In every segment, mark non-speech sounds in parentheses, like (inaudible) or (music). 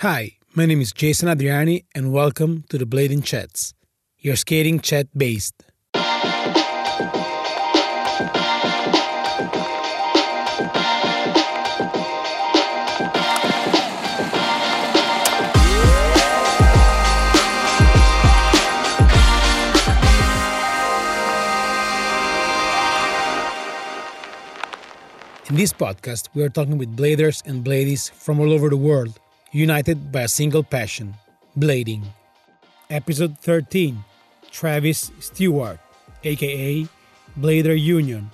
Hi, my name is Jason Adriani, and welcome to the Blading Chats, your skating chat based. In this podcast, we are talking with bladers and bladies from all over the world, united by a single passion blading. Episode 13 Travis Stewart, aka Blader Union.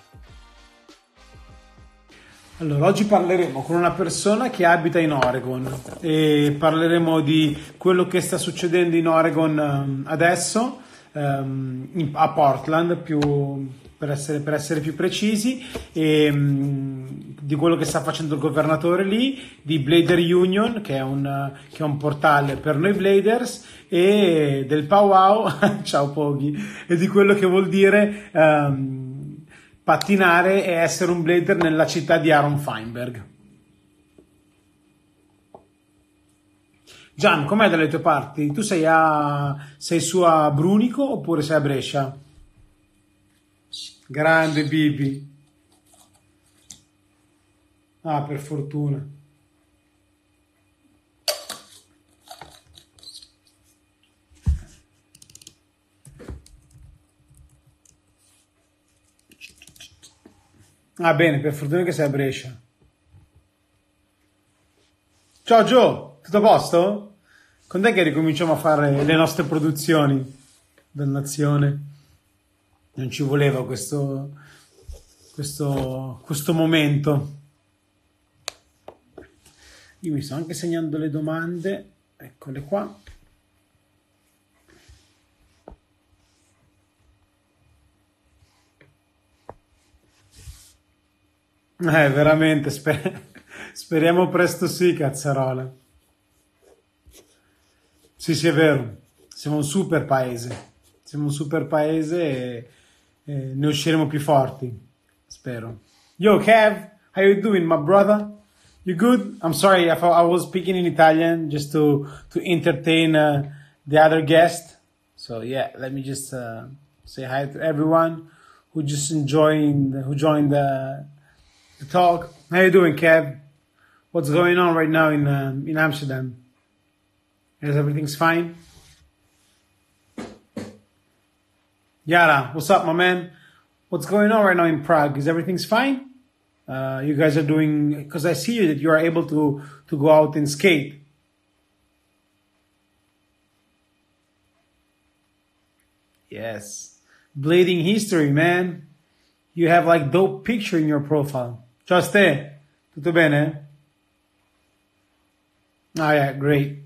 Allora, oggi parleremo con una persona che abita in Oregon e parleremo di quello che sta succedendo in Oregon um, adesso, in- a Portland più, per, essere, per essere più precisi, e um, di quello che sta facendo il governatore lì, di Blader Union, che è un, che è un portale per noi Bladers, e del powwow, (laughs) ciao Poghi, e di quello che vuol dire... um, pattinare e essere un blader nella città di Aaron Feinberg. Gian, com'è dalle tue parti? Tu sei, a, sei su a Brunico oppure sei a Brescia? Grande Bibi. Ah, per fortuna. Ah, bene, per fortuna che sei a Brescia. Ciao Gio, tutto a posto? Quando è che ricominciamo a fare le nostre produzioni? Dannazione. Non ci voleva questo, questo, questo momento. Io mi sto anche segnando le domande, eccole qua. Eh, veramente, sper- speriamo presto sì, cazzarola. Sì, sì, è vero. Siamo un super paese. Siamo un super paese e, e ne usciremo più forti. Spero. Yo, Kev, how you doing, my brother? You good? I'm sorry, I, I was speaking in Italian just to to entertain uh, the other guest. So yeah, let me just uh, say hi to everyone who just enjoying who joined the the talk. How you doing, Kev? What's going on right now in um, in Amsterdam? Is everything's fine? Yara, what's up, my man? What's going on right now in Prague? Is everything's fine? Uh, you guys are doing because I see you that you are able to to go out and skate. Yes, blading history, man. You have like dope picture in your profile. Ciao Ste, tutto bene? Ah yeah, great.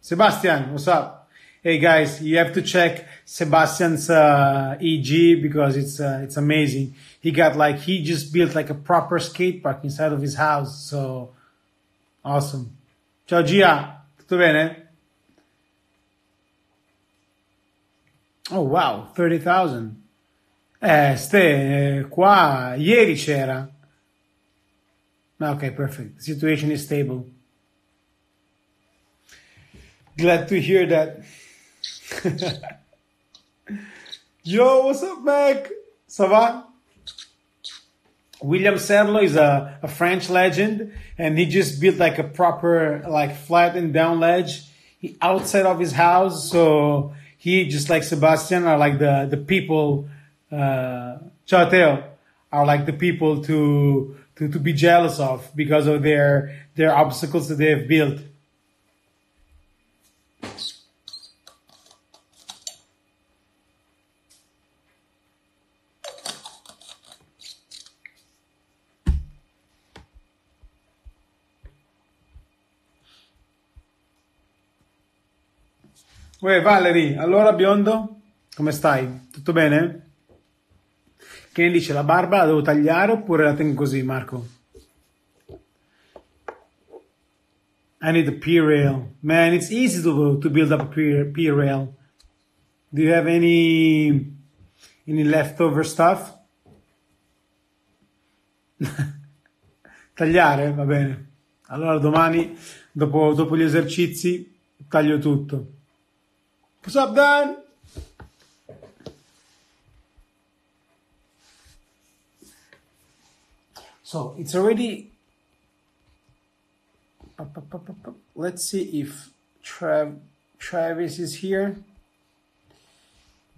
Sebastian, what's up? Hey guys, you have to check Sebastian's uh, EG because it's uh, it's amazing. He got like he just built like a proper skate park inside of his house, so awesome. Ciao Gia, tutto bene? Oh wow, 30,000. Eh, ste, eh, qua ieri c'era. Ah, Ok, perfect. The situation is stable. Glad to hear that. (laughs) Yo, what's up, Mac? Ça va? William Serlo is a, a French legend, and he just built like a proper, like flat and down ledge outside of his house. So he, just like Sebastian, are like the the people. Uh, Teo, are like the people to to to be jealous of because of their their obstacles that they have built. Uè, Valerie, allora biondo, come stai? Tutto bene? Che ne dice, la barba la devo tagliare oppure la tengo così, Marco? I need a P-rail. Man, it's easy to, to build up a P-rail. Do you have any any leftover stuff? (laughs) Tagliare, va bene. Allora domani, dopo, dopo gli esercizi, taglio tutto. What's up, Dan? So it's already. Let's see if Trav, Travis is here.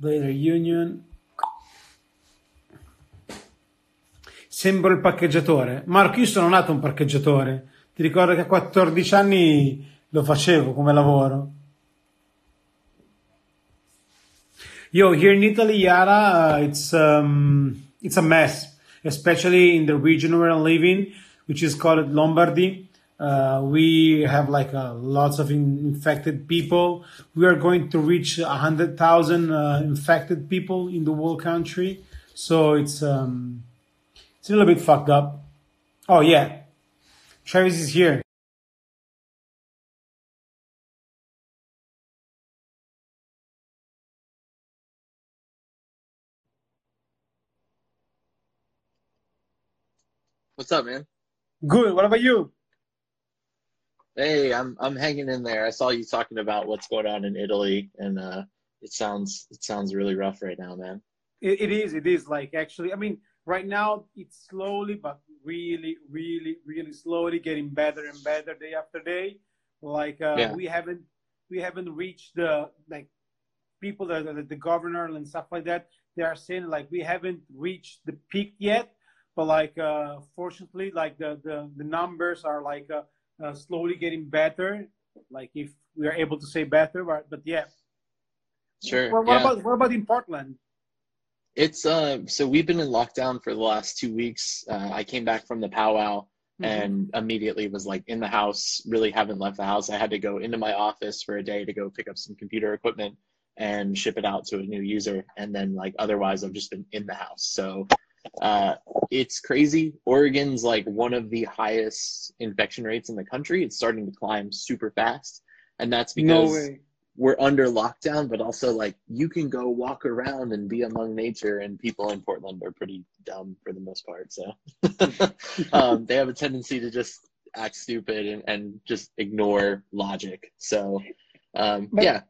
Blader Union. Sembro il parcheggiatore. Marco, io sono nato un parcheggiatore. Ti ricordo che a 14 anni lo facevo come lavoro. Yo, here in Italy, Yara, uh, it's um, it's a mess, especially in the region where I'm living, which is called Lombardy. Uh, we have like uh, lots of in- infected people. We are going to reach hundred thousand uh, infected people in the whole country, so it's um, it's a little bit fucked up. Oh yeah, Travis is here. What's up, man? Good. What about you? Hey, I'm I'm hanging in there. I saw you talking about what's going on in Italy, and uh, it sounds it sounds really rough right now, man. It, it is. It is like actually. I mean, right now it's slowly, but really, really, really slowly getting better and better day after day. Like uh, Yeah. we haven't we haven't reached the like people that the, the governor and stuff like that. They are saying like we haven't reached the peak yet, but like uh, fortunately, like the the, the numbers are like uh, uh, slowly getting better. Like if we are able to say better, but, but yeah. Sure. What, what yeah. about what about in Portland? It's uh so we've been in lockdown for the last two weeks. Uh, I came back from the powwow and immediately was like in the house, really haven't left the house. I had to go into my office for a day to go pick up some computer equipment and ship it out to a new user. And then like otherwise I've just been in the house. So uh it's crazy. Oregon's like one of the highest infection rates in the country. It's starting to climb super fast. And that's because way. we're under lockdown, but also like you can go walk around and be among nature, and people in Portland are pretty dumb for the most part. So (laughs) um, they have a tendency to just act stupid and, and just ignore logic. So um, But- yeah,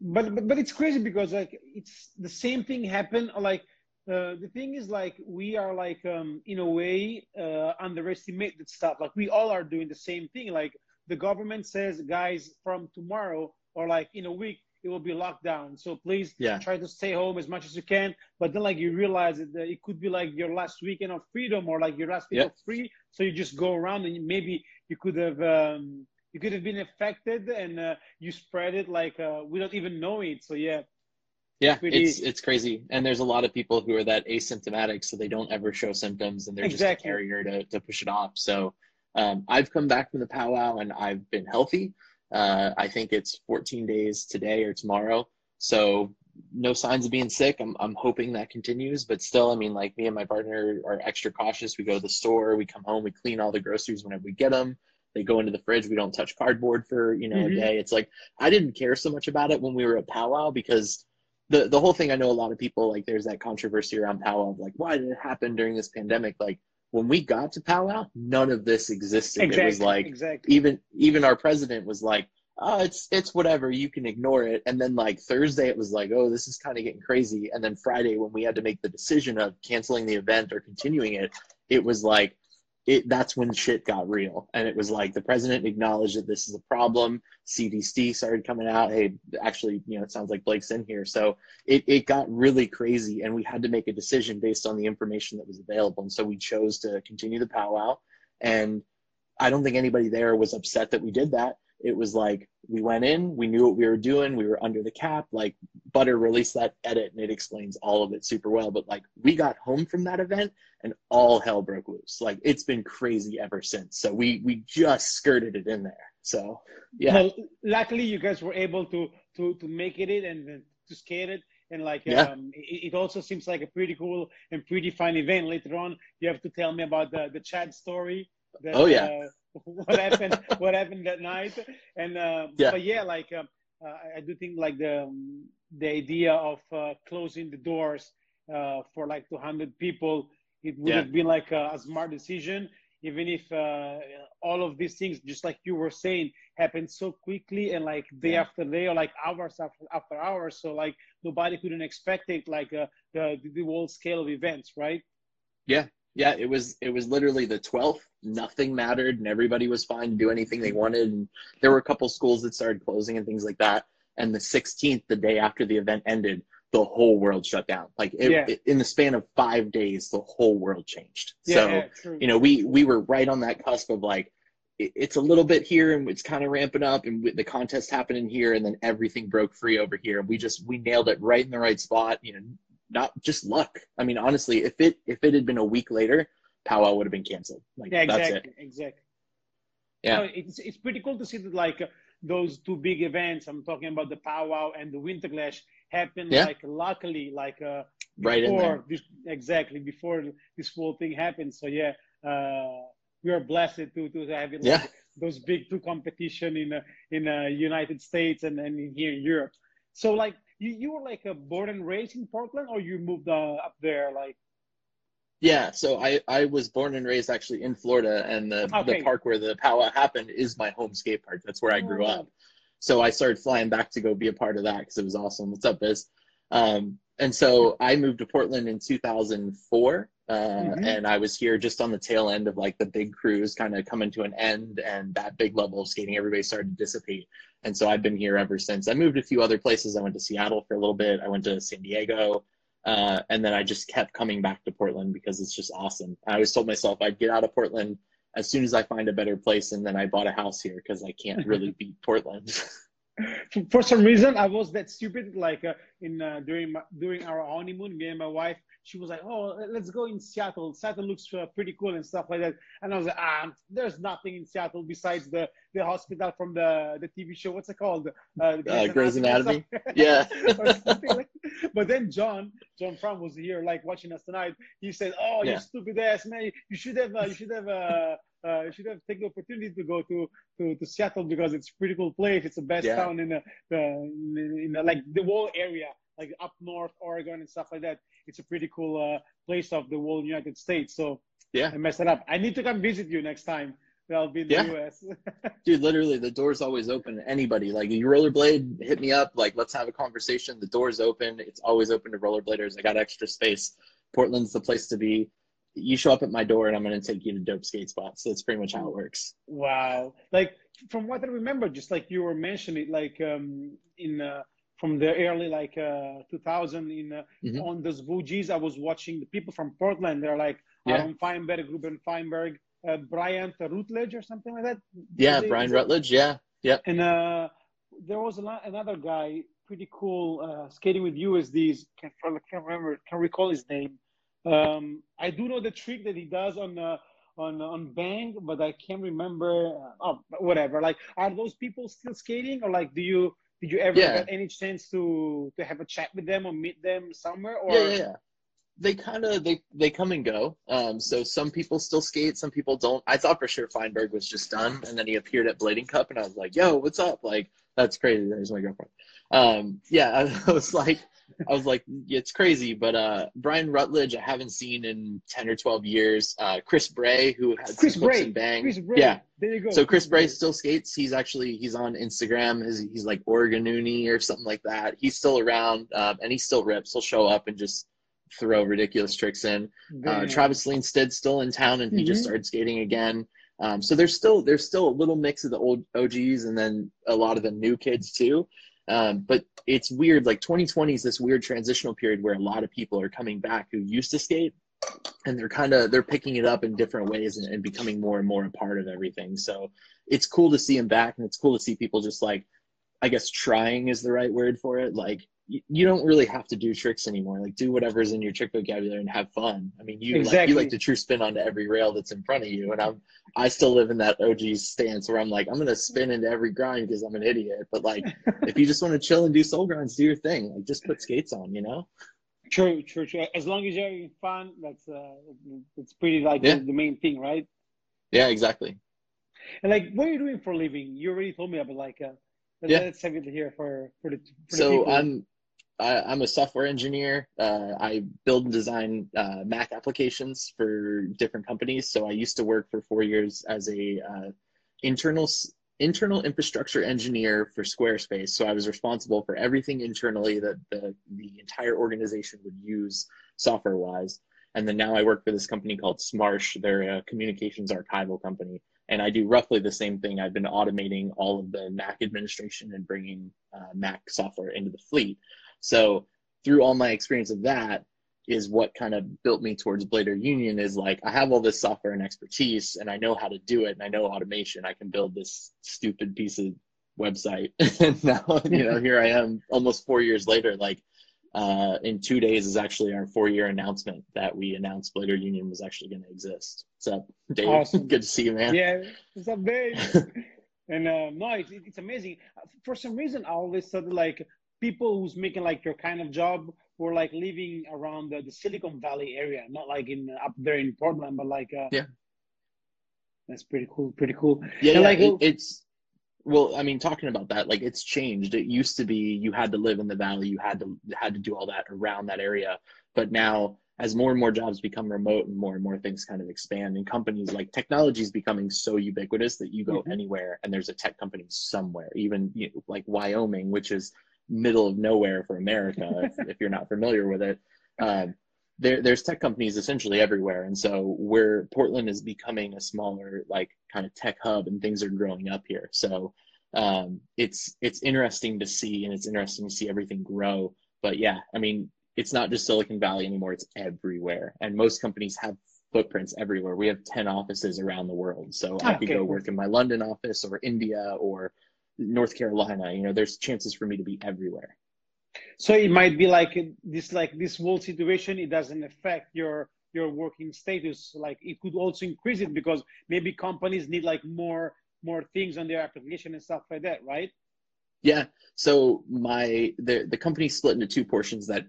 but, but but it's crazy because like it's the same thing happened like uh, the thing is like we are like um in a way uh underestimated stuff like we all are doing the same thing like the government says guys from tomorrow or like in a week it will be locked down so please Yeah. try to stay home as much as you can but then like you realize that it could be like your last weekend of freedom or like your last week Yeah. of free so you just go around and maybe you could have um you could have been affected and uh, you spread it like uh, without even knowing it. So yeah, yeah, it's it's crazy, and there's a lot of people who are that asymptomatic, so they don't ever show symptoms, and they're just a carrier to to push it off. So um, I've come back from the powwow, and I've been healthy. Uh, I think it's 14 days today or tomorrow, so no signs of being sick. I'm I'm hoping that continues, but still, I mean, like me and my partner are extra cautious. We go to the store, we come home, we clean all the groceries whenever we get them. They go into the fridge. We don't touch cardboard for you know Mhm. a day. It's like I didn't care so much about it when we were at powwow because the the whole thing. I know a lot of people like there's that controversy around powwow like why did it happen during this pandemic? Like when we got to powwow, none of this existed. exactly. It was like exactly. even even our president was like oh it's it's whatever you can ignore it and then like thursday it was like oh this is kind of getting crazy and then friday when we had to make the decision of canceling the event or continuing it it was like it that's when shit got real. And it was like the president acknowledged that this is a problem. Cdc started coming out. Hey actually you know it sounds like blake's in here. So it, it got really crazy and we had to make a decision based on the information that was available. And so we chose to continue the powwow. And i don't think anybody there was upset that we did that it was like we went in we knew what we were doing we were under the cap like butter released that edit and it explains all of it super well but like we got home from that event and all hell broke loose like it's been crazy ever since so we we just skirted it in there so yeah Well, luckily you guys were able to to to make it and uh, to skate it. And like, Yeah. um, it, it also seems like a pretty cool and pretty fun event. Later on, you have to tell me about the the Chad story. That, Oh, yeah. Uh, (laughs) what happened? what happened that night? And uh, Yeah. but yeah, like um, uh, I- do think like the um, the idea of uh, closing the doors uh, for like 200 people, it would Yeah. have been like a, a smart decision. even if uh, all of these things, just like you were saying, happened so quickly and like day yeah. after day or like hours after, after hours. So like nobody couldn't expect it, like uh, the the whole scale of events, right? Yeah, yeah. It was it was literally the twelfth. Nothing mattered, and everybody was fine to do anything they wanted. And there were a couple schools that started closing and things like that. And the sixteenth, the day after the event ended, the whole world shut down. Like it, yeah. it, in the span of five days, the whole world changed. Yeah, so yeah, you know, we we were right on that cusp of like it, it's a little bit here and it's kind of ramping up, and the contest happening here, and then everything broke free over here. And We just we nailed it right in the right spot. You know, not just luck. I mean, honestly, if it if it had been a week later, powwow would have been canceled. Like yeah, exactly, that's it. exactly. Yeah, no, it's it's pretty cool to see that like those two big events. I'm talking about the powwow and the winter clash happened yeah. like luckily like uh right before this exactly before this whole thing happened so yeah uh we are blessed to to have it, like, yeah. those big two competition in uh, in uh, united states and, and here in europe so like you, you were like a born and raised in portland or you moved uh, up there like yeah, so I, I was born and raised actually in Florida, and the, okay. the park where the powwow happened is my home skate park. That's where I grew oh. up. So I started flying back to go be a part of that because it was awesome. What's up, Biz? Um, and so I moved to Portland in 2004. Uh, mm-hmm. And I was here just on the tail end of like the big cruise kind of coming to an end and that big level of skating, everybody started to dissipate. And so I've been here ever since. I moved a few other places. I went to Seattle for a little bit. I went to San Diego. Uh, and then I just kept coming back to Portland because it's just awesome. I always told myself I'd get out of Portland as soon as I find a better place, and then I bought a house here because I can't really (laughs) beat Portland. For some reason, I was that stupid. Like uh, in uh, during my, during our honeymoon, me and my wife, she was like, "Oh, let's go in Seattle. Seattle looks uh, pretty cool and stuff like that." And I was like, "Ah, there's nothing in Seattle besides the the hospital from the the TV show. What's it called? Uh, Grey's, uh, Grey's Anatomy. (laughs) yeah. (laughs) like. But then John John Frum was here, like watching us tonight. He said, "Oh, yeah. you stupid ass man! You should have uh, you should have." Uh, uh, you should have taken the opportunity to go to, to, to Seattle because it's a pretty cool place. It's the best yeah. town in the, the in, in the, like the whole area, like up north, Oregon and stuff like that. It's a pretty cool uh, place of the whole United States. So yeah, I messed it up. I need to come visit you next time. I'll be in the yeah. US. (laughs) Dude, literally the door's always open to anybody. Like you rollerblade, hit me up. Like let's have a conversation. The door's open. It's always open to rollerbladers. I got extra space. Portland's the place to be you show up at my door and I'm going to take you to dope skate spots. So that's pretty much how it works. Wow. Like from what I remember, just like you were mentioning, like um, in uh, from the early like uh, 2000 in uh, mm-hmm. on those Voogies, I was watching the people from Portland. They're like yeah. Aaron Feinberg, Ruben Feinberg, uh, Brian Rutledge or something like that. Yeah, they, Brian Rutledge. Yeah, yeah. And uh, there was lot, another guy, pretty cool, uh, skating with USDs. Can't, can't remember, can't recall his name um, I do know the trick that he does on uh, on on Bang, but I can't remember. Uh, oh, whatever. Like, are those people still skating, or like, do you did you ever yeah. get any chance to to have a chat with them or meet them somewhere? Or yeah, yeah, yeah. They kind of they they come and go. Um, so some people still skate, some people don't. I thought for sure Feinberg was just done, and then he appeared at Blading Cup, and I was like, "Yo, what's up?" Like, that's crazy. There's my girlfriend. Um, yeah, (laughs) I was like, I was like, it's crazy. But uh, Brian Rutledge, I haven't seen in ten or twelve years. Uh, Chris Bray, who has Chris Bray, and Bang, Chris Bray. yeah, there you go. So Chris, Chris Bray, Bray still skates. He's actually he's on Instagram. He's, he's like Oregon Uni or something like that. He's still around, um, and he still rips. He'll show up and just throw ridiculous tricks in. Uh, Travis Leenstead's still in town, and he mm-hmm. just started skating again. Um, so there's still there's still a little mix of the old OGs and then a lot of the new kids too. Um, but it's weird. Like 2020 is this weird transitional period where a lot of people are coming back who used to skate, and they're kind of they're picking it up in different ways and, and becoming more and more a part of everything. So it's cool to see them back, and it's cool to see people just like, I guess trying is the right word for it. Like you don't really have to do tricks anymore. Like do whatever's in your trick vocabulary and have fun. I mean, you exactly. like you like to true spin onto every rail that's in front of you, and I'm I still live in that OG stance where I'm like I'm gonna spin into every grind because I'm an idiot. But like (laughs) if you just want to chill and do soul grinds, do your thing. Like just put skates on, you know. True, true, true. As long as you're having fun, that's uh, it's pretty like yeah. the, the main thing, right? Yeah, exactly. And like, what are you doing for a living? You already told me about like. Uh, yeah. Let's have it here for for the. For so I'm I, am a software engineer. Uh, I build and design uh, Mac applications for different companies. So I used to work for four years as a uh, internal internal infrastructure engineer for Squarespace. So I was responsible for everything internally that the the entire organization would use software wise. And then now I work for this company called Smarsh. They're a communications archival company and I do roughly the same thing. I've been automating all of the Mac administration and bringing uh, Mac software into the fleet. So through all my experience of that is what kind of built me towards Blader Union is like I have all this software and expertise and I know how to do it and I know automation. I can build this stupid piece of website. (laughs) and now, you know, here I am almost four years later, like uh, in two days is actually our four year announcement that we announced Blader Union was actually going to exist. So, Dave? Awesome. (laughs) Good to see you, man. Yeah, what's up, Dave? (laughs) and uh, no, it's, it's amazing. For some reason, I always thought like people who's making like your kind of job were like living around the, the Silicon Valley area, not like in up there in Portland, but like uh, yeah, that's pretty cool. Pretty cool. Yeah, like it, it's well i mean talking about that like it's changed it used to be you had to live in the valley you had to had to do all that around that area but now as more and more jobs become remote and more and more things kind of expand and companies like technology is becoming so ubiquitous that you go mm-hmm. anywhere and there's a tech company somewhere even you know, like wyoming which is middle of nowhere for america (laughs) if, if, you're not familiar with it. Um, there, there's tech companies essentially everywhere. And so where portland is becoming a smaller like kind of tech hub and things are growing up here. So um, it's it's interesting to see and it's interesting to see everything grow. But yeah i mean it's not just silicon valley anymore. It's everywhere. And most companies have footprints everywhere. We have 10 offices around the world. So okay. i could go work in my london office or india or north carolina you know there's chances for me to be everywhere so it might be like this like this whole situation it doesn't affect your your working status like it could also increase it because maybe companies need like more more things on their application and stuff like that right yeah so my the the company split into two portions that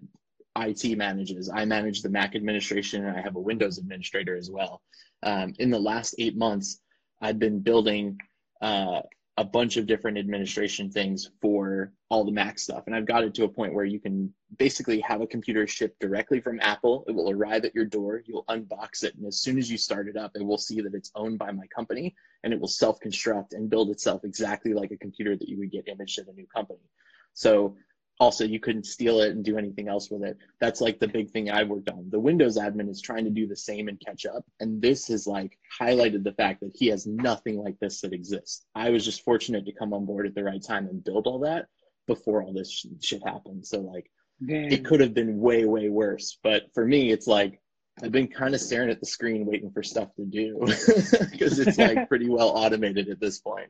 IT manages. I manage the Mac administration and I have a Windows administrator as well. Um, in the last eight months, I've been building uh, a bunch of different administration things for all the Mac stuff. And I've got it to a point where you can basically have a computer shipped directly from Apple. It will arrive at your door, you'll unbox it, and as soon as you start it up, it will see that it's owned by my company and it will self construct and build itself exactly like a computer that you would get imaged at a new company. So also you couldn't steal it and do anything else with it. That's like the big thing I worked on. The Windows admin is trying to do the same and catch up. And this has like highlighted the fact that he has nothing like this that exists. I was just fortunate to come on board at the right time and build all that before all this shit happened. So like Damn. it could have been way, way worse. But for me, it's like I've been kind of staring at the screen waiting for stuff to do (laughs) because it's like (laughs) pretty well automated at this point.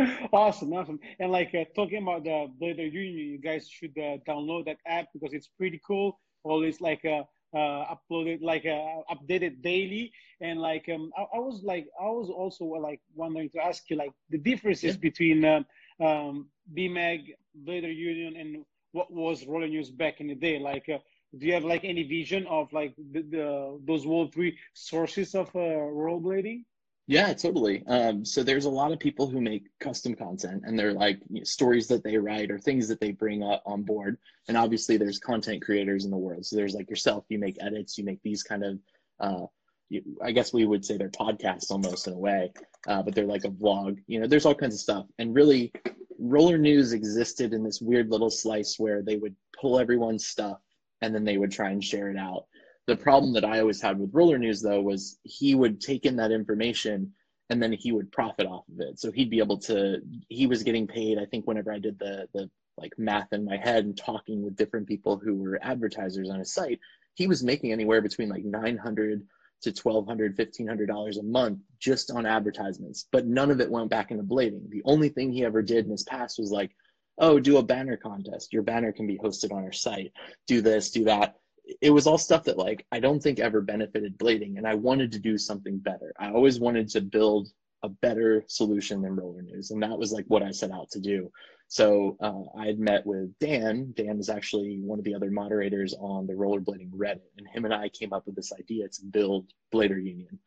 (laughs) awesome, awesome. And like uh, talking about the Blader Union, you guys should uh, download that app because it's pretty cool. Always like uh, uh uploaded, like uh, updated daily. And like um, I, I, was like, I was also like wondering to ask you like the differences yeah. between uh, um, BMAG, Blader Union, and what was Roller News back in the day. Like, uh, do you have like any vision of like the, the those world three sources of uh, rollerblading? Yeah, totally. Um, so there's a lot of people who make custom content, and they're like you know, stories that they write or things that they bring up on board. And obviously, there's content creators in the world. So there's like yourself. You make edits. You make these kind of. Uh, you, I guess we would say they're podcasts almost in a way, uh, but they're like a vlog. You know, there's all kinds of stuff. And really, roller news existed in this weird little slice where they would pull everyone's stuff and then they would try and share it out the problem that I always had with Roller News though was he would take in that information and then he would profit off of it. So he'd be able to he was getting paid, I think whenever I did the the like math in my head and talking with different people who were advertisers on his site, he was making anywhere between like 900 to 1200 1500 dollars a month just on advertisements. But none of it went back into blading. The only thing he ever did in his past was like oh do a banner contest. Your banner can be hosted on our site. Do this do that it was all stuff that like I don't think ever benefited blading, and I wanted to do something better. I always wanted to build a better solution than roller news, and that was like what I set out to do. So uh, I had met with Dan. Dan is actually one of the other moderators on the rollerblading Reddit, and him and I came up with this idea to build Blader Union.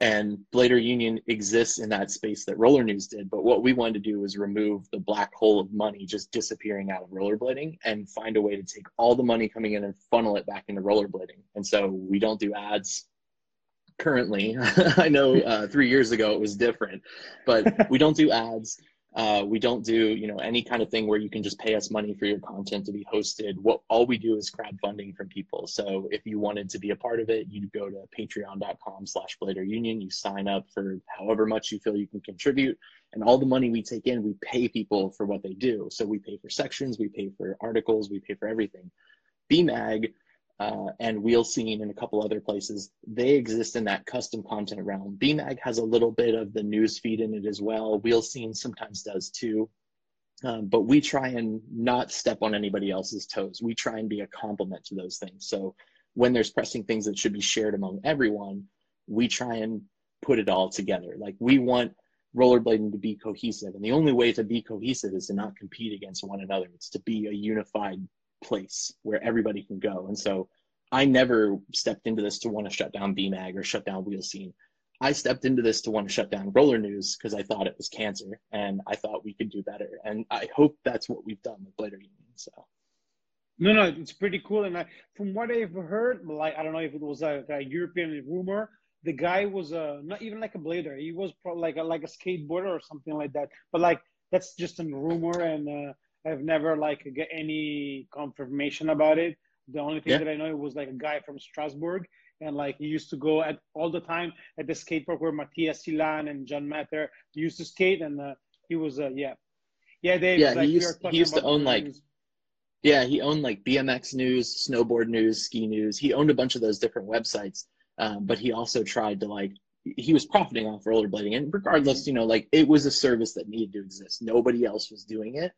And Blader Union exists in that space that Roller News did. But what we wanted to do was remove the black hole of money just disappearing out of rollerblading and find a way to take all the money coming in and funnel it back into rollerblading. And so we don't do ads currently. (laughs) I know uh, three years ago it was different, but we don't do ads. Uh, we don't do you know any kind of thing where you can just pay us money for your content to be hosted. What all we do is crowdfunding from people. So if you wanted to be a part of it, you go to patreon.com/slash. You sign up for however much you feel you can contribute, and all the money we take in, we pay people for what they do. So we pay for sections, we pay for articles, we pay for everything. BMAG uh, and Wheel Scene and a couple other places, they exist in that custom content realm. BMAG has a little bit of the news feed in it as well. Wheel Scene sometimes does too. Um, but we try and not step on anybody else's toes. We try and be a complement to those things. So when there's pressing things that should be shared among everyone, we try and put it all together. Like we want rollerblading to be cohesive. And the only way to be cohesive is to not compete against one another. It's to be a unified place where everybody can go. And so I never stepped into this to want to shut down BMAG or shut down Wheel Scene. I stepped into this to want to shut down Roller News because I thought it was cancer and I thought we could do better. And I hope that's what we've done with Blader Union. So. No, no, it's pretty cool. And I, from what I've heard, like I don't know if it was a, a European rumor, the guy was a not even like a blader. He was pro- like a like a skateboarder or something like that. But like that's just a rumor, and uh, I've never like get any confirmation about it. The only thing yeah. that I know it was like a guy from Strasbourg, and like he used to go at all the time at the skate park where Matthias Silan and John Matter used to skate, and uh, he was uh, yeah, yeah, Dave. Yeah, like, he used, he used to own like. News. Yeah, he owned like BMX News, Snowboard News, Ski News. He owned a bunch of those different websites, um, but he also tried to like he was profiting off rollerblading and regardless you know like it was a service that needed to exist nobody else was doing it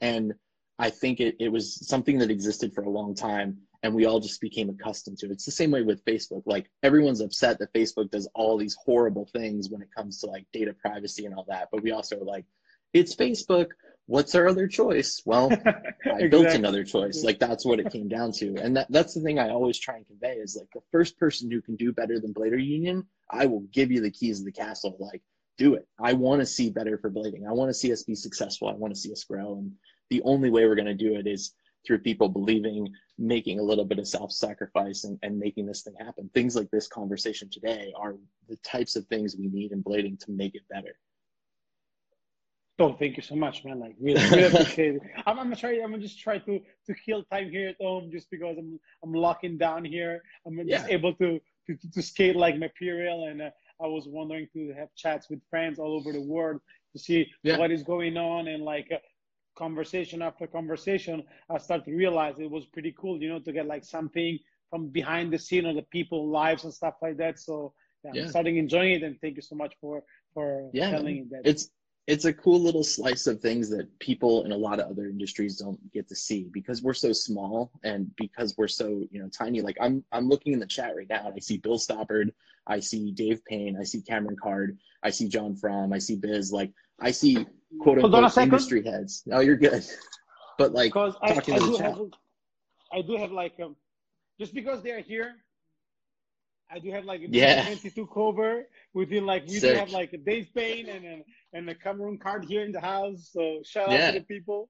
and I think it, it was something that existed for a long time and we all just became accustomed to it. It's the same way with Facebook. Like everyone's upset that Facebook does all these horrible things when it comes to like data privacy and all that. But we also are like, it's Facebook. What's our other choice? Well, (laughs) I exactly. built another choice. Like that's what it came down to. And that, that's the thing I always try and convey is like the first person who can do better than Blader Union, I will give you the keys of the castle. Like do it. I want to see better for blading. I want to see us be successful. I want to see us grow. And the only way we're going to do it is through people believing, making a little bit of self sacrifice, and, and making this thing happen. Things like this conversation today are the types of things we need in blading to make it better. Oh, thank you so much, man. Like, really, really (laughs) appreciate it. I'm, I'm gonna try. I'm gonna just try to to kill time here at home, just because I'm I'm locking down here. I'm yeah. just able to, to to skate like my and uh, I was wondering to have chats with friends all over the world to see yeah. what is going on and like uh, conversation after conversation, I started to realize it was pretty cool, you know, to get like something from behind the scene of the people lives and stuff like that. So yeah, yeah. I'm starting enjoying it, and thank you so much for for yeah, telling me that. It's it's a cool little slice of things that people in a lot of other industries don't get to see because we're so small and because we're so you know tiny. Like I'm I'm looking in the chat right now and I see Bill Stoppard, I see Dave Payne, I see Cameron Card, I see John Fromm, I see Biz. Like I see quote unquote industry heads. No, you're good. (laughs) But like because I, I do have, I do have like um, just because they're here, I do have like a yeah. (laughs) 22 cover within like we Sick. do have like a Dave Payne and a, and a Cameron card here in the house. So shout yeah. out to the people.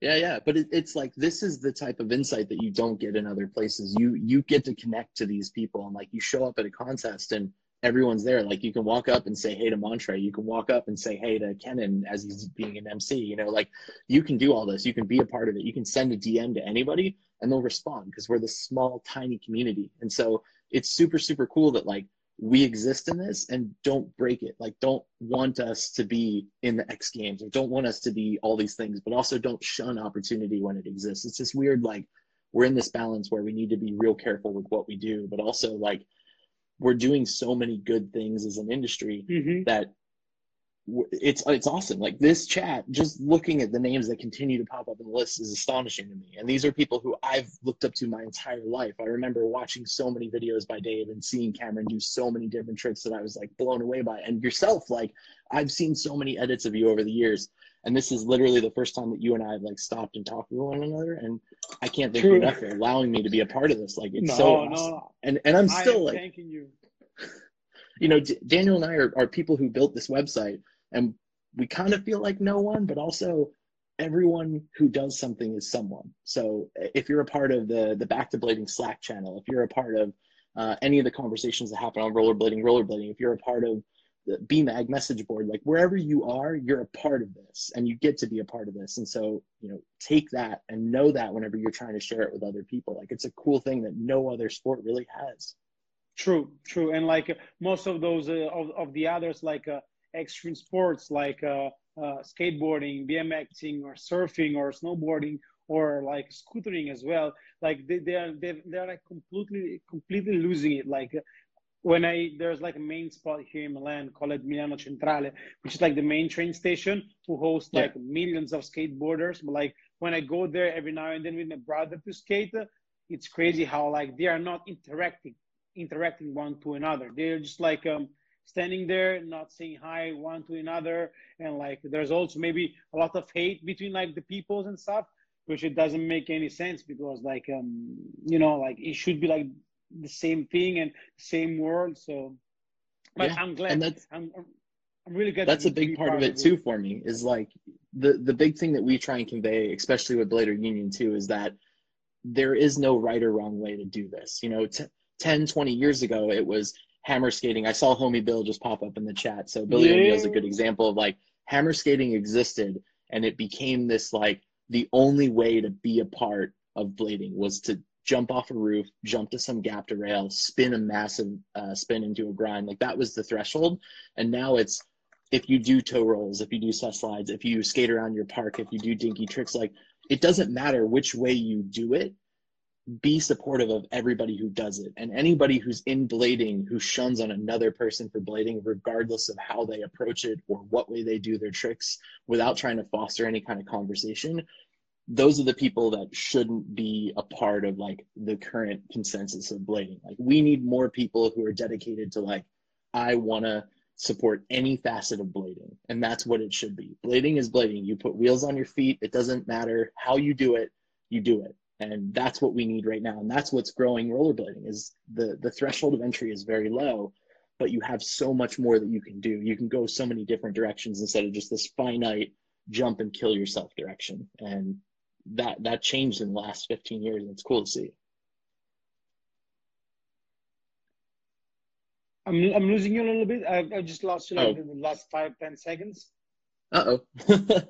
Yeah, yeah, but it, it's like this is the type of insight that you don't get in other places. You you get to connect to these people and like you show up at a contest and everyone's there. Like you can walk up and say hey to Montre. You can walk up and say hey to Kenan as he's being an MC. You know, like you can do all this. You can be a part of it. You can send a DM to anybody and they'll respond because we're this small, tiny community. And so it's super, super cool that like we exist in this and don't break it. Like don't want us to be in the X games or don't want us to be all these things, but also don't shun opportunity when it exists. It's this weird like we're in this balance where we need to be real careful with what we do, but also like we're doing so many good things as an industry mm-hmm. that it's it's awesome. Like this chat, just looking at the names that continue to pop up in the list is astonishing to me. And these are people who I've looked up to my entire life. I remember watching so many videos by Dave and seeing Cameron do so many different tricks that I was like blown away by. And yourself, like I've seen so many edits of you over the years. And this is literally the first time that you and I have like stopped and talked with one another. And I can't thank True. you enough for allowing me to be a part of this. Like it's no, so awesome. No. And and I'm still like thanking you. you know, D- Daniel and I are, are people who built this website, and we kind of feel like no one, but also everyone who does something is someone. So if you're a part of the the Back to Blading Slack channel, if you're a part of uh, any of the conversations that happen on rollerblading, rollerblading, if you're a part of the BMAG message board, like wherever you are, you're a part of this and you get to be a part of this. And so, you know, take that and know that whenever you're trying to share it with other people. Like it's a cool thing that no other sport really has. True, true. And like most of those uh, of, of the others, like uh, extreme sports, like uh, uh skateboarding, BMXing, or surfing, or snowboarding, or like scootering as well, like they, they are they, they're like completely completely losing it. Like when I there's like a main spot here in Milan called Milano Centrale, which is like the main train station who hosts yeah. like millions of skateboarders. But like when I go there every now and then with my brother to skate, it's crazy how like they are not interacting interacting one to another. They're just like um standing there, not saying hi one to another, and like there's also maybe a lot of hate between like the peoples and stuff, which it doesn't make any sense because like um you know like it should be like the same thing and same world. So, but yeah. I'm glad. And that's, I'm, I'm really glad. That's a big part, part, of it too for me. Is like the the big thing that we try and convey, especially with Blader Union too, is that there is no right or wrong way to do this. You know, t- 10, 20 years ago, it was hammer skating. I saw Homie Bill just pop up in the chat. So Billy yeah. O'Neill's a good example of like hammer skating existed and it became this like the only way to be a part of blading was to jump off a roof, jump to some gap to rail, spin a massive uh, spin into a grind. Like that was the threshold. And now it's if you do toe rolls, if you do set slides, if you skate around your park, if you do dinky tricks, like it doesn't matter which way you do it. Be supportive of everybody who does it. And anybody who's in blading who shuns on another person for blading, regardless of how they approach it or what way they do their tricks, without trying to foster any kind of conversation, those are the people that shouldn't be a part of like the current consensus of blading. Like we need more people who are dedicated to like, I want to support any facet of blading. And that's what it should be. Blading is blading. You put wheels on your feet. It doesn't matter how you do it, you do it. And that's what we need right now. And that's what's growing rollerblading is the, the threshold of entry is very low, but you have so much more that you can do. You can go so many different directions instead of just this finite jump and kill yourself direction. And that that changed in the last 15 years and it's cool to see. I'm, I'm losing you a little bit. I, I just lost you like oh. in the last five ten seconds. Uh-oh. (laughs)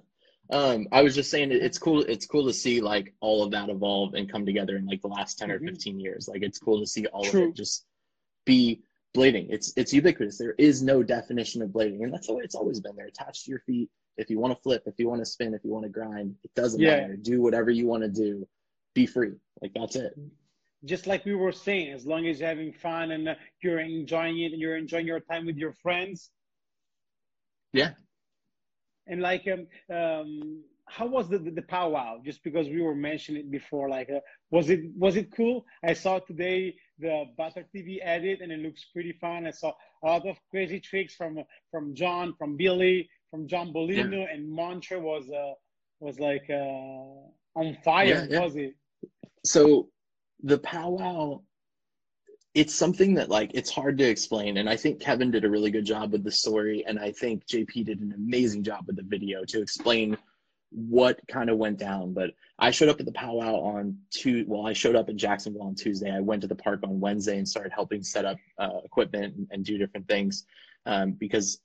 Um i was just saying it's cool it's cool to see like all of that evolve and come together in like the last 10 mm-hmm. or 15 years. Like it's cool to see all True. of it just be blading. It's it's ubiquitous. There is no definition of blading and that's the way it's always been. There attached to your feet if you want to flip, if you want to spin, if you want to grind, it doesn't yeah. matter. Do whatever you want to do. Be free. Like that's it. Just like we were saying, as long as you're having fun and uh, you're enjoying it and you're enjoying your time with your friends. Yeah. And like, um, um how was the, the, the powwow? Just because we were mentioning it before, like, uh, was it was it cool? I saw today the Butter TV edit, and it looks pretty fun. I saw a lot of crazy tricks from from John, from Billy, from John Bolino yeah. and Montre was uh, was like uh, on fire, yeah, was it? So the powwow, it's something that like it's hard to explain, and I think Kevin did a really good job with the story, and I think JP did an amazing job with the video to explain what kind of went down. But I showed up at the powwow on two. Well, I showed up in Jacksonville on Tuesday. I went to the park on Wednesday and started helping set up uh, equipment and, and, do different things um, because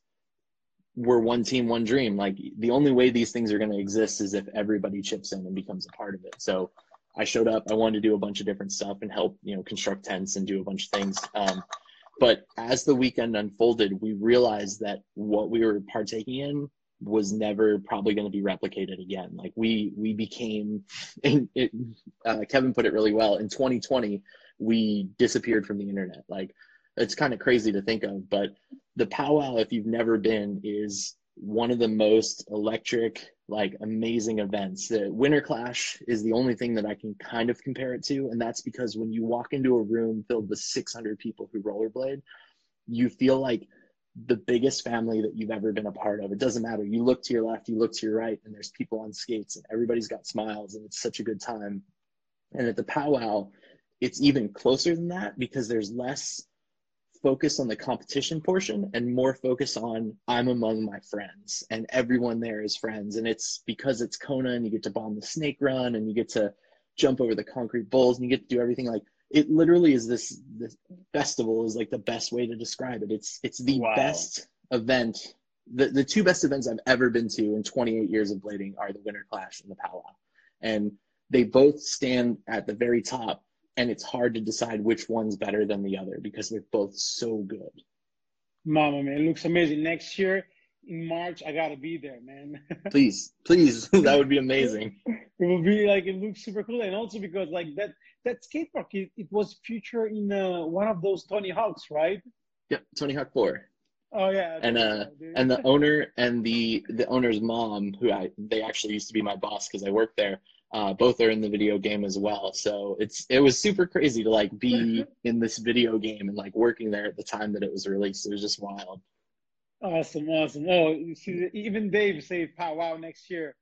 we're one team, one dream. Like the only way these things are going to exist is if everybody chips in and becomes a part of it. So I showed up. I wanted to do a bunch of different stuff and help, you know, construct tents and do a bunch of things. Um, but as the weekend unfolded, we realized that what we were partaking in was never probably going to be replicated again. Like we we became, it, uh, Kevin put it really well. In 2020, we disappeared from the internet. Like it's kind of crazy to think of, but the powwow, if you've never been, is one of the most electric, like amazing events. The Winter Clash is the only thing that I can kind of compare it to, and that's because when you walk into a room filled with 600 people who rollerblade, you feel like the biggest family that you've ever been a part of. It doesn't matter. You look to your left, you look to your right, and there's people on skates, and everybody's got smiles, and it's such a good time. And at the powwow, it's even closer than that because there's less focus on the competition portion and more focus on I'm among my friends and everyone there is friends. And it's because it's Kona and you get to bomb the snake run and you get to jump over the concrete bulls and you get to do everything like it literally is this this festival is like the best way to describe it. It's it's the wow. best event. The the two best events I've ever been to in 28 years of blading are the Winter Clash and the Powwow. And they both stand at the very top and it's hard to decide which one's better than the other because they're both so good. Mama, man, it looks amazing. Next year in March, I gotta be there, man. (laughs) please, please, (laughs) that would be amazing. it would be like it looks super cool, and also because like that that skate park, it, it was featured in uh, one of those Tony Hawks, right? Yep, Tony Hawk Four. Oh yeah. And uh, and the (laughs) owner and the the owner's mom, who I they actually used to be my boss because I worked there uh, both are in the video game as well. So it's it was super crazy to like be in this video game and like working there at the time that it was released. It was just wild. Awesome, awesome. Oh, even Dave say powwow next year.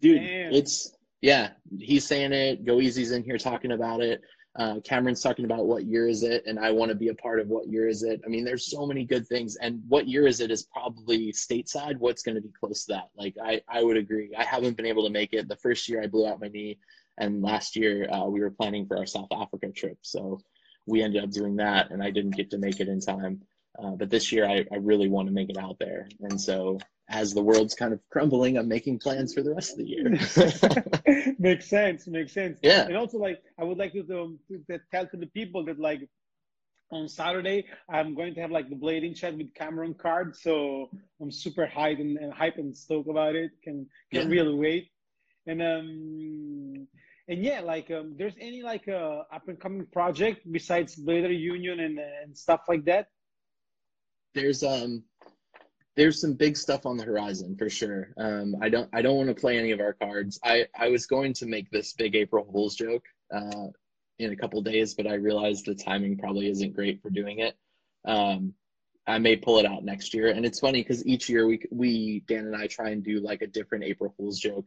Dude, Damn. it's yeah, he's saying it. Go Easy's in here talking about it. Uh, Cameron's talking about what year is it, and I want to be a part of what year is it. I mean, there's so many good things, and what year is it is probably stateside. What's going to be close to that? Like, I I would agree. I haven't been able to make it. The first year I blew out my knee, and last year uh, we were planning for our South Africa trip, so we ended up doing that, and I didn't get to make it in time. Uh, but this year I, I really want to make it out there, and so as the world's kind of crumbling, I'm making plans for the rest of the year. (laughs) makes sense. Makes sense. Yeah. And also, like, I would like to, to, to tell to the people that, like, on Saturday, I'm going to have like the blading chat with Cameron Card. So I'm super hyped and, and hyped and stoked about it. Can can yeah. really wait. And um and yeah, like um there's any like uh up and coming project besides Blader Union and and stuff like that? There's um there's some big stuff on the horizon for sure. Um, I don't I don't want to play any of our cards. I I was going to make this big April Fools joke uh, in a couple days, but I realized the timing probably isn't great for doing it. Um, I may pull it out next year, and it's funny because each year we we Dan and I try and do like a different April Fools joke.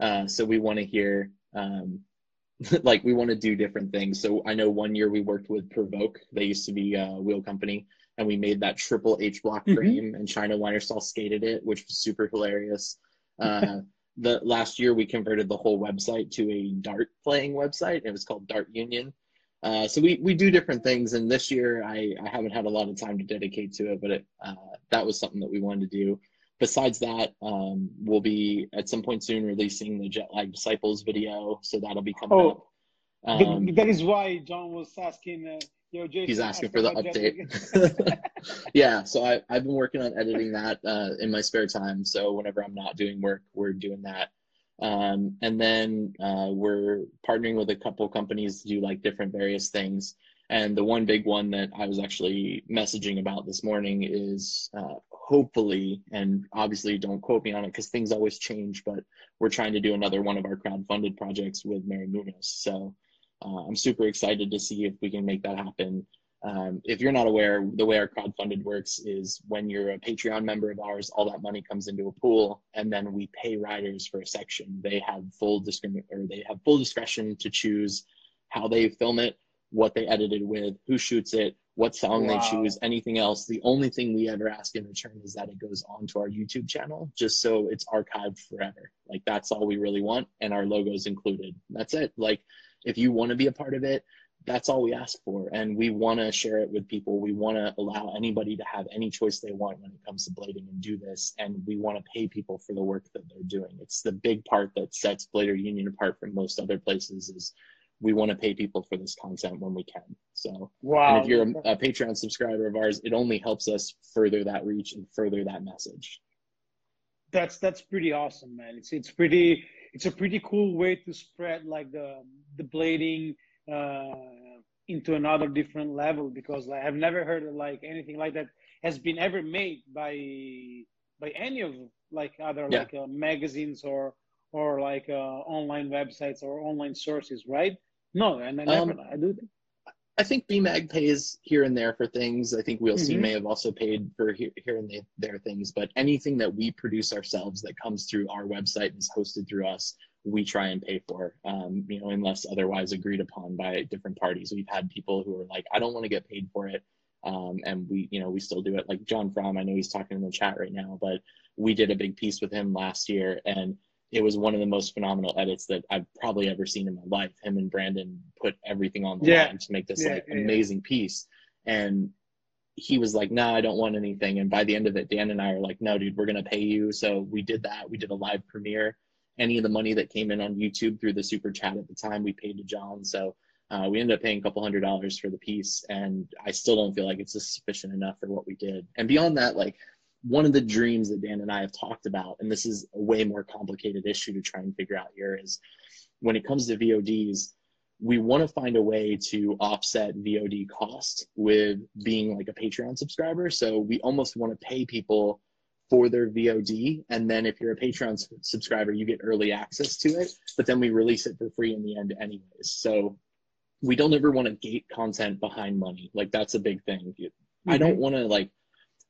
Uh, so we want to hear um, (laughs) like we want to do different things. So I know one year we worked with Provoke. They used to be a wheel company and we made that triple H block mm-hmm. frame, and China Weinerstahl skated it, which was super hilarious. Uh, (laughs) the last year we converted the whole website to a dart playing website. It was called Dart Union. Uh, so we, we do different things, and this year I, I haven't had a lot of time to dedicate to it, but it, uh, that was something that we wanted to do. Besides that, um, we'll be at some point soon releasing the Jet Lag Disciples video, so that'll be coming oh, up. Um, that is why John was asking uh, Yo, Jason, he's asking for the update. (laughs) (laughs) yeah, so I, I've been working on editing that uh, in my spare time. So whenever I'm not doing work, we're doing that. Um, and then uh, we're partnering with a couple companies to do like different various things. And the one big one that I was actually messaging about this morning is uh, hopefully, and obviously don't quote me on it because things always change, but we're trying to do another one of our crowd-funded projects with Mary Munoz. So uh, I'm super excited to see if we can make that happen. Um, if you're not aware, the way our crowdfunded works is when you're a Patreon member of ours, all that money comes into a pool, and then we pay riders for a section. They have full discrimin- or they have full discretion to choose how they film it, what they edited with, who shoots it, what song wow. they choose, anything else. The only thing we ever ask in return is that it goes onto our YouTube channel, just so it's archived forever. Like that's all we really want, and our logos included. That's it. Like if you want to be a part of it, that's all we ask for. And we want to share it with people. We want to allow anybody to have any choice they want when it comes to blading and do this. And we want to pay people for the work that they're doing. It's the big part that sets Blader Union apart from most other places is we want to pay people for this content when we can. So, wow. If you're a, a Patreon subscriber of ours, it only helps us further that reach and further that message. That's that's pretty awesome, man. It's it's pretty it's a pretty cool way to spread like the the blading uh, into another different level because like, I have never heard of like anything like that has been ever made by by any of like other yeah. like uh, magazines or or like uh, online websites or online sources, right? No, and I never um, I do. I think BMAG pays here and there for things. I think We'll mm-hmm. See may have also paid for here, here and there things, but anything that we produce ourselves that comes through our website and is hosted through us, we try and pay for, um, you know, unless otherwise agreed upon by different parties. We've had people who are like, I don't want to get paid for it. Um, and we, you know, we still do it. Like John Fromm, I know he's talking in the chat right now, but we did a big piece with him last year, and it was one of the most phenomenal edits that I've probably ever seen in my life. Him and Brandon put everything on the Yeah. line to make this Yeah, like yeah, amazing piece, and he was like, "Nah, I don't want anything." And by the end of it, Dan and I are like, "No, dude, we're gonna pay you." So we did that. We did a live premiere. Any of the money that came in on YouTube through the super chat at the time, we paid to John. So uh, we ended up paying a couple hundred dollars for the piece, and I still don't feel like it's sufficient enough for what we did. And beyond that, like one of the dreams that Dan and I have talked about, and this is a way more complicated issue to try and figure out here, is when it comes to VODs, we want to find a way to offset VOD cost with being like a Patreon subscriber. So we almost want to pay people for their VOD. And then if you're a Patreon subscriber, you get early access to it, but then we release it for free in the end anyways. So we don't ever want to gate content behind money. Like that's a big thing. I mm-hmm. don't want to like,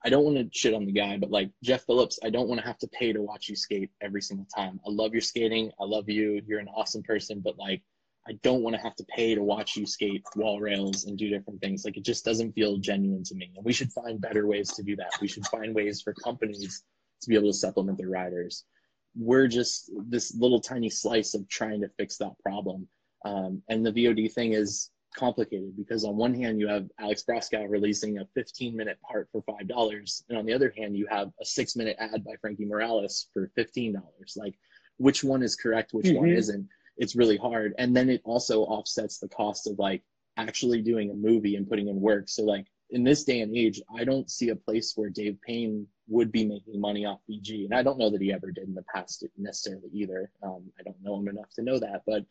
I don't want to shit on the guy, but like Jeff Phillips, I don't want to have to pay to watch you skate every single time. I love your skating. I love you. You're an awesome person, but like, I don't want to have to pay to watch you skate wall rails and do different things. Like it just doesn't feel genuine to me. And we should find better ways to do that. We should find ways for companies to be able to supplement their riders. We're just this little tiny slice of trying to fix that problem. Um, and the VOD thing is complicated because on one hand you have Alex Broskow releasing a 15 minute part for five dollars, and on the other hand you have a six minute ad by Frankie Morales for fifteen dollars. Like, which one is correct? Which one Mhm. isn't? It's really hard. And then it also offsets the cost of like actually doing a movie and putting in work. So like in this day and age, I don't see a place where Dave Payne would be making money off BG, and I don't know that he ever did in the past necessarily either. Um, I don't know him enough to know that, but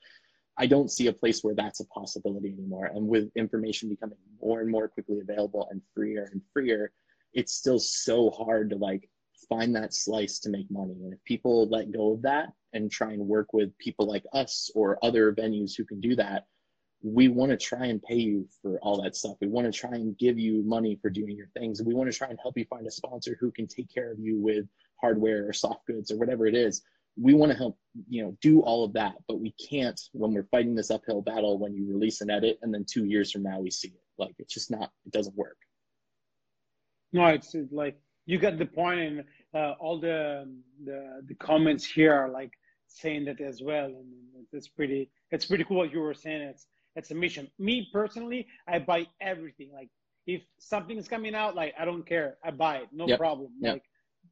I don't see a place where that's a possibility anymore. And with information becoming more and more quickly available and freer and freer, it's still so hard to like find that slice to make money. And if people let go of that and try and work with people like us or other venues who can do that, we want to try and pay you for all that stuff. We want to try and give you money for doing your things. We want to try and help you find a sponsor who can take care of you with hardware or soft goods or whatever it is. We want to help, you know, do all of that, but we can't when we're fighting this uphill battle when you release an edit and then two years from now we see it. Like it's just not, it doesn't work. No, it's it's like you got the point, and uh, all the, the the comments here are like saying that as well, and it's pretty it's pretty cool what you were saying. It's it's a mission. Me personally, I buy everything. Like if something is coming out, like I don't care, I buy it, no Yep. problem. Yep. Like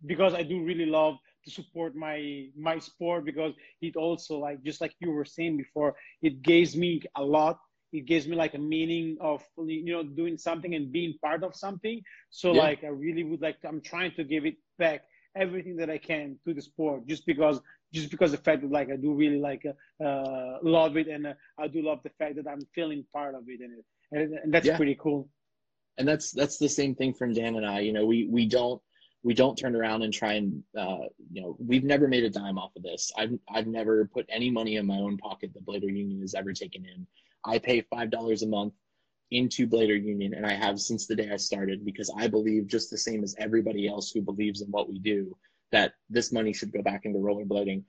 because I do really love to support my my sport because it also like just like you were saying before, it gives me a lot. It gives me like a meaning of you know doing something and being part of something. So Yeah. like I really would like to, I'm trying to give it back everything that I can to the sport just because just because the fact that like I do really like uh, uh, love it and uh, I do love the fact that I'm feeling part of it and it and, and that's Yeah. pretty cool. and that's that's the same thing from Dan and I. You know, we we don't we don't turn around and try and uh, you know we've never made a dime off of this. I've I've never put any money in my own pocket that Blader Union has ever taken in. I pay five dollars a month into Blader Union, and I have since the day I started because I believe just the same as everybody else who believes in what we do that this money should go back into rollerblading.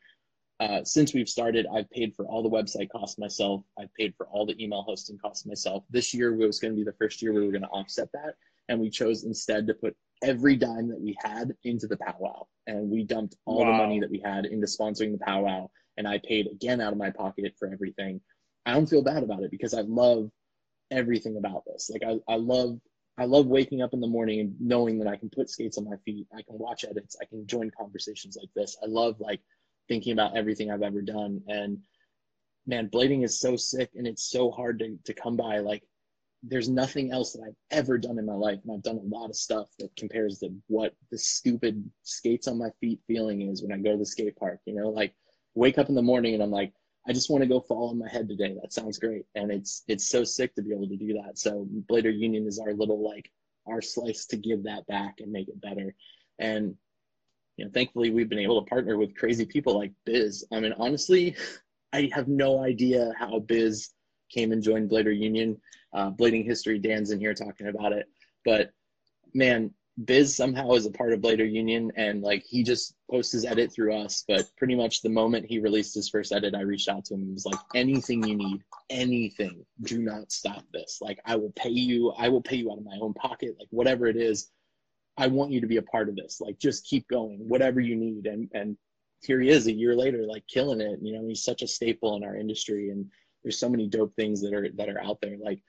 Uh, since we've started, I've paid for all the website costs myself. I've paid for all the email hosting costs myself. This year was going to be the first year we were going to offset that, and we chose instead to put every dime that we had into the powwow, and we dumped all the money that we had into sponsoring the powwow, and I paid again out of my pocket for everything. I don't feel bad about it because I love everything about this. Like I, I love I love waking up in the morning and knowing that I can put skates on my feet. I can watch edits. I can join conversations like this. I love like thinking about everything I've ever done. And man, blading is so sick and it's so hard to, to come by. Like there's nothing else that I've ever done in my life. And I've done a lot of stuff that compares to what the stupid skates on my feet feeling is when I go to the skate park, you know, like wake up in the morning and I'm like, I just want to go fall on my head today. That sounds great. And it's, it's so sick to be able to do that. So Blader Union is our little, like our slice to give that back and make it better. And, you know, thankfully we've been able to partner with crazy people like Biz. I mean, honestly, (laughs) I have no idea how Biz came and joined Blader Union. Uh, Blading History, Dan's in here talking about it. But man, Biz somehow is a part of Blader Union and like he just posts his edit through us. But pretty much the moment he released his first edit, I reached out to him and was like, anything you need, anything, do not stop this. Like I will pay you, I will pay you out of my own pocket, like whatever it is. I want you to be a part of this. Like just keep going, whatever you need. And and here he is a year later, like killing it. You know, he's such a staple in our industry and there's so many dope things that are that are out there. Like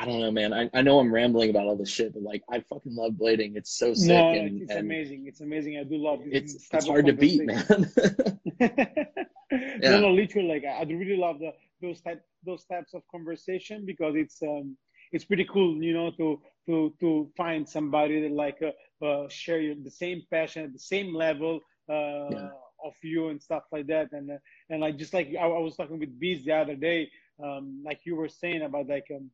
I don't know, man. I, I know I'm rambling about all this shit, but like I fucking love blading. It's so sick. No, and, it's and amazing. It's amazing. I do love it. It's, it's hard to beat, man. (laughs) (laughs) yeah. No, no, literally, like I do really love the those type those types of conversation because it's um it's pretty cool, you know, to to to find somebody that like uh, uh share your, the same passion at the same level uh yeah. of you and stuff like that, and uh, and like just like I, I was talking with Bees the other day, um like you were saying about like um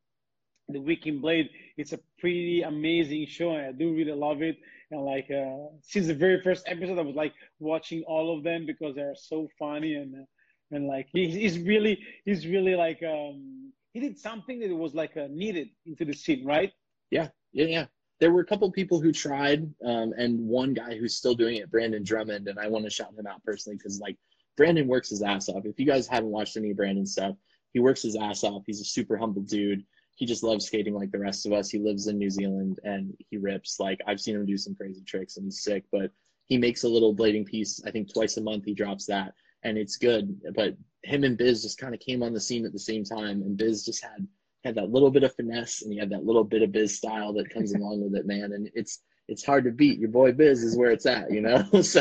the in Blade. It's a pretty amazing show, and I do really love it. And like uh, since the very first episode, I was like watching all of them because they're so funny and uh, and like he, he's really he's really like um he did something that was like uh, needed into the scene, right? Yeah, yeah, yeah. There were a couple people who tried, um, and one guy who's still doing it, Brandon Drummond, and I want to shout him out personally because like Brandon works his ass off. If you guys haven't watched any Brandon stuff, he works his ass off. He's a super humble dude he just loves skating like the rest of us. He lives in New Zealand and he rips. Like I've seen him do some crazy tricks and he's sick, but he makes a little blading piece. I think twice a month he drops that and it's good. But him and Biz just kind of came on the scene at the same time and Biz just had had that little bit of finesse and he had that little bit of Biz style that comes (laughs) along with it, man. And it's it's hard to beat. Your boy Biz is where it's at, you know. (laughs) so,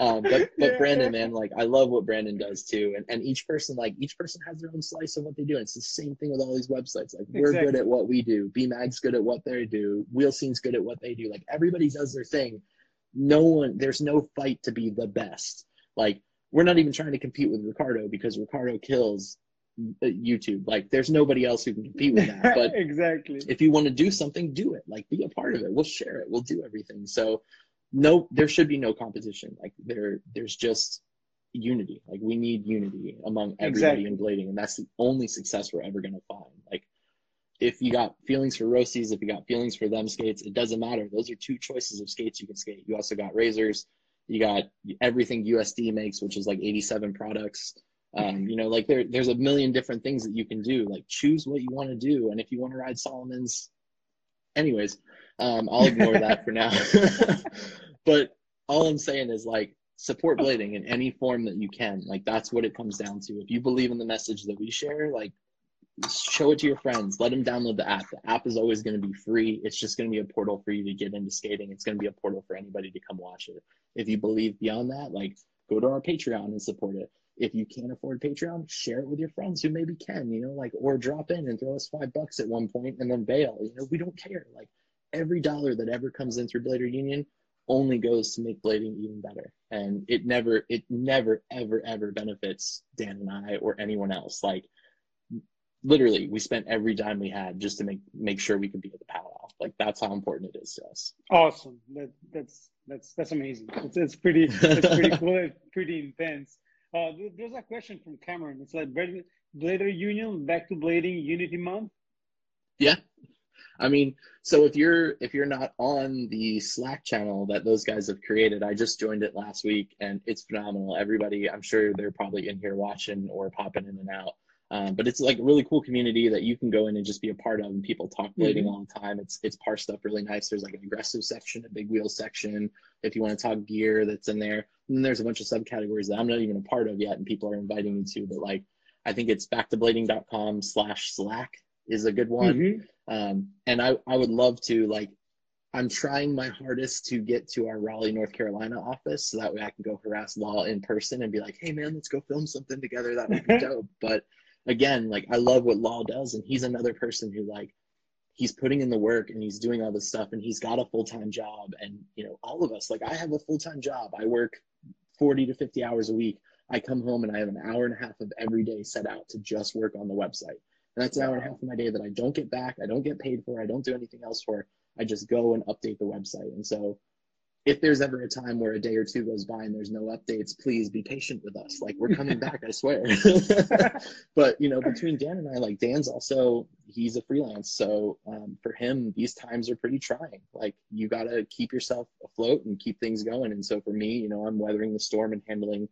um, but but yeah. Brandon, man, like I love what Brandon does too. And and each person, like each person has their own slice of what they do. And it's the same thing with all these websites. Like we're exactly. good at what we do. BMag's good at what they do. Wheel Scene's good at what they do. Like everybody does their thing. No one, there's no fight to be the best. Like we're not even trying to compete with Ricardo because Ricardo kills Uh, YouTube. Like there's nobody else who can compete with that. But (laughs) exactly. If you want to do something, do it. Like be a part of it. We'll share it. We'll do everything. So no there should be no competition. Like there there's just unity. Like we need unity among everybody exactly. in blading. And that's the only success we're ever gonna find. Like if you got feelings for roasties, if you got feelings for them skates, it doesn't matter. Those are two choices of skates you can skate. You also got razors, you got everything USD makes, which is like 87 products. Um, you know, like there, there's a million different things that you can do. Like choose what you want to do, and if you want to ride Salomon's anyways, um, I'll ignore (laughs) that for now. (laughs) but all I'm saying is like support blading in any form that you can. Like that's what it comes down to. If you believe in the message that we share, like show it to your friends. Let them download the app. The app is always going to be free. It's just going to be a portal for you to get into skating. It's going to be a portal for anybody to come watch it. If you believe beyond that, like go to our Patreon and support it if you can't afford Patreon, share it with your friends who maybe can, you know, like, or drop in and throw us five bucks at one point and then bail. You know, we don't care. Like, every dollar that ever comes in through Blader Union only goes to make blading even better. And it never, it never, ever, ever benefits Dan and I or anyone else. Like, literally, we spent every dime we had just to make make sure we could be at the powwow. Like, that's how important it is to us. Awesome. That, that's that's that's amazing. It's, it's pretty, it's pretty (laughs) cool. It's pretty intense. Uh, there's a question from Cameron. It's like Blader Union back to blading Unity Month. Yeah, I mean, so if you're if you're not on the Slack channel that those guys have created, I just joined it last week and it's phenomenal. Everybody, I'm sure they're probably in here watching or popping in and out. Um, but it's like a really cool community that you can go in and just be a part of, and people talk blading mm-hmm. all the time. It's it's parsed up really nice. There's like an aggressive section, a big wheel section. If you want to talk gear, that's in there. And there's a bunch of subcategories that I'm not even a part of yet, and people are inviting me to. But like, I think it's backtoblading.com slash Slack is a good one. Mm-hmm. Um, and I I would love to like I'm trying my hardest to get to our Raleigh, North Carolina office so that way I can go harass Law in person and be like, hey man, let's go film something together. That would be (laughs) dope. But again, like I love what Law does, and he's another person who like he's putting in the work and he's doing all this stuff and he's got a full-time job. And you know all of us like i have a full-time job. I work 40 to 50 hours a week. I come home and i have an hour and a half of every day set out to just work on the website. And that's an hour and a half of my day that i don't get back i don't get paid for i don't do anything else for. I just go and update the website. And so if there's ever a time where a day or two goes by and there's no updates, please be patient with us. Like we're coming back, I swear. (laughs) (laughs) but you know, between Dan and I, like Dan's also he's a freelance, so um, for him these times are pretty trying. Like you got to keep yourself afloat and keep things going. And so for me, you know, I'm weathering the storm and handling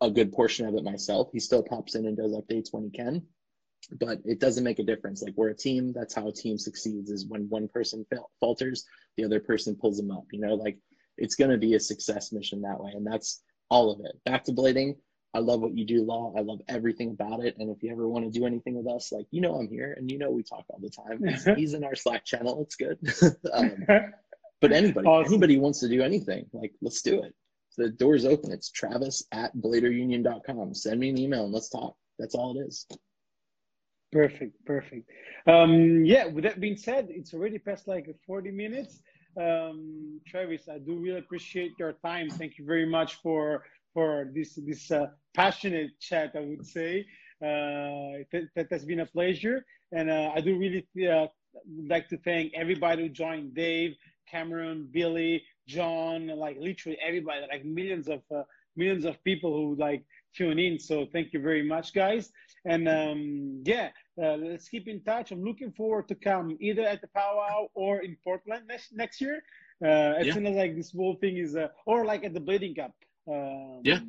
a good portion of it myself. He still pops in and does updates when he can, but it doesn't make a difference. Like we're a team. That's how a team succeeds. Is when one person falters, the other person pulls them up. You know, like it's going to be a success mission that way. And that's all of it. Back to blading. I love what you do, Law. I love everything about it. And if you ever want to do anything with us, like, you know, I'm here and you know, we talk all the time. He's, (laughs) he's in our Slack channel. It's good. (laughs) um, (laughs) but anybody, awesome. anybody wants to do anything, like, let's do it. The door's open. It's travis at bladerunion.com. Send me an email and let's talk. That's all it is. Perfect. Perfect. Um, yeah. With that being said, it's already past like 40 minutes um, Travis, I do really appreciate your time. Thank you very much for for this this uh, passionate chat. I would say uh, that, that has been a pleasure, and uh, I do really uh, like to thank everybody who joined. Dave, Cameron, Billy, John, like literally everybody, like millions of uh, millions of people who like tune in. So thank you very much, guys. And um, yeah, uh, let's keep in touch. I'm looking forward to come either at the powwow or in Portland next next year. Uh, as yeah. soon as like this whole thing is, uh, or like at the Blading Cup. Um, yeah.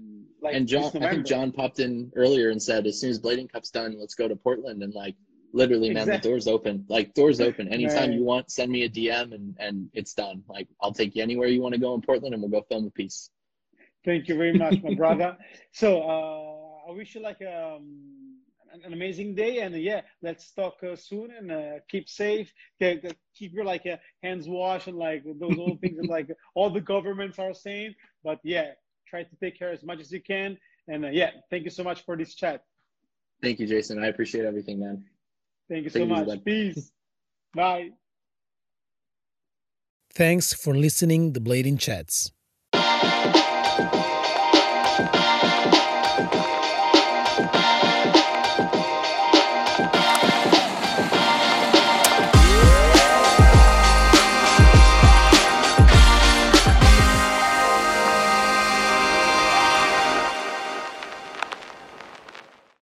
Like and John, I think John popped in earlier and said, as soon as Blading Cup's done, let's go to Portland. And like, literally, man, exactly. the door's open. Like, doors open. Anytime right. you want, send me a DM and and it's done. Like, I'll take you anywhere you want to go in Portland, and we'll go film a piece. Thank you very much, my brother. (laughs) So uh, I wish you like um, an amazing day. And yeah let's talk uh, soon and uh, keep safe. Keep your like uh, hands washed and like those old things that like (laughs) all the governments are saying. But yeah try to take care as much as you can. And uh, yeah thank you so much for this chat. Thank you jason. I appreciate everything man. Thank you so much. peace. Bye. Thanks for listening the blading chats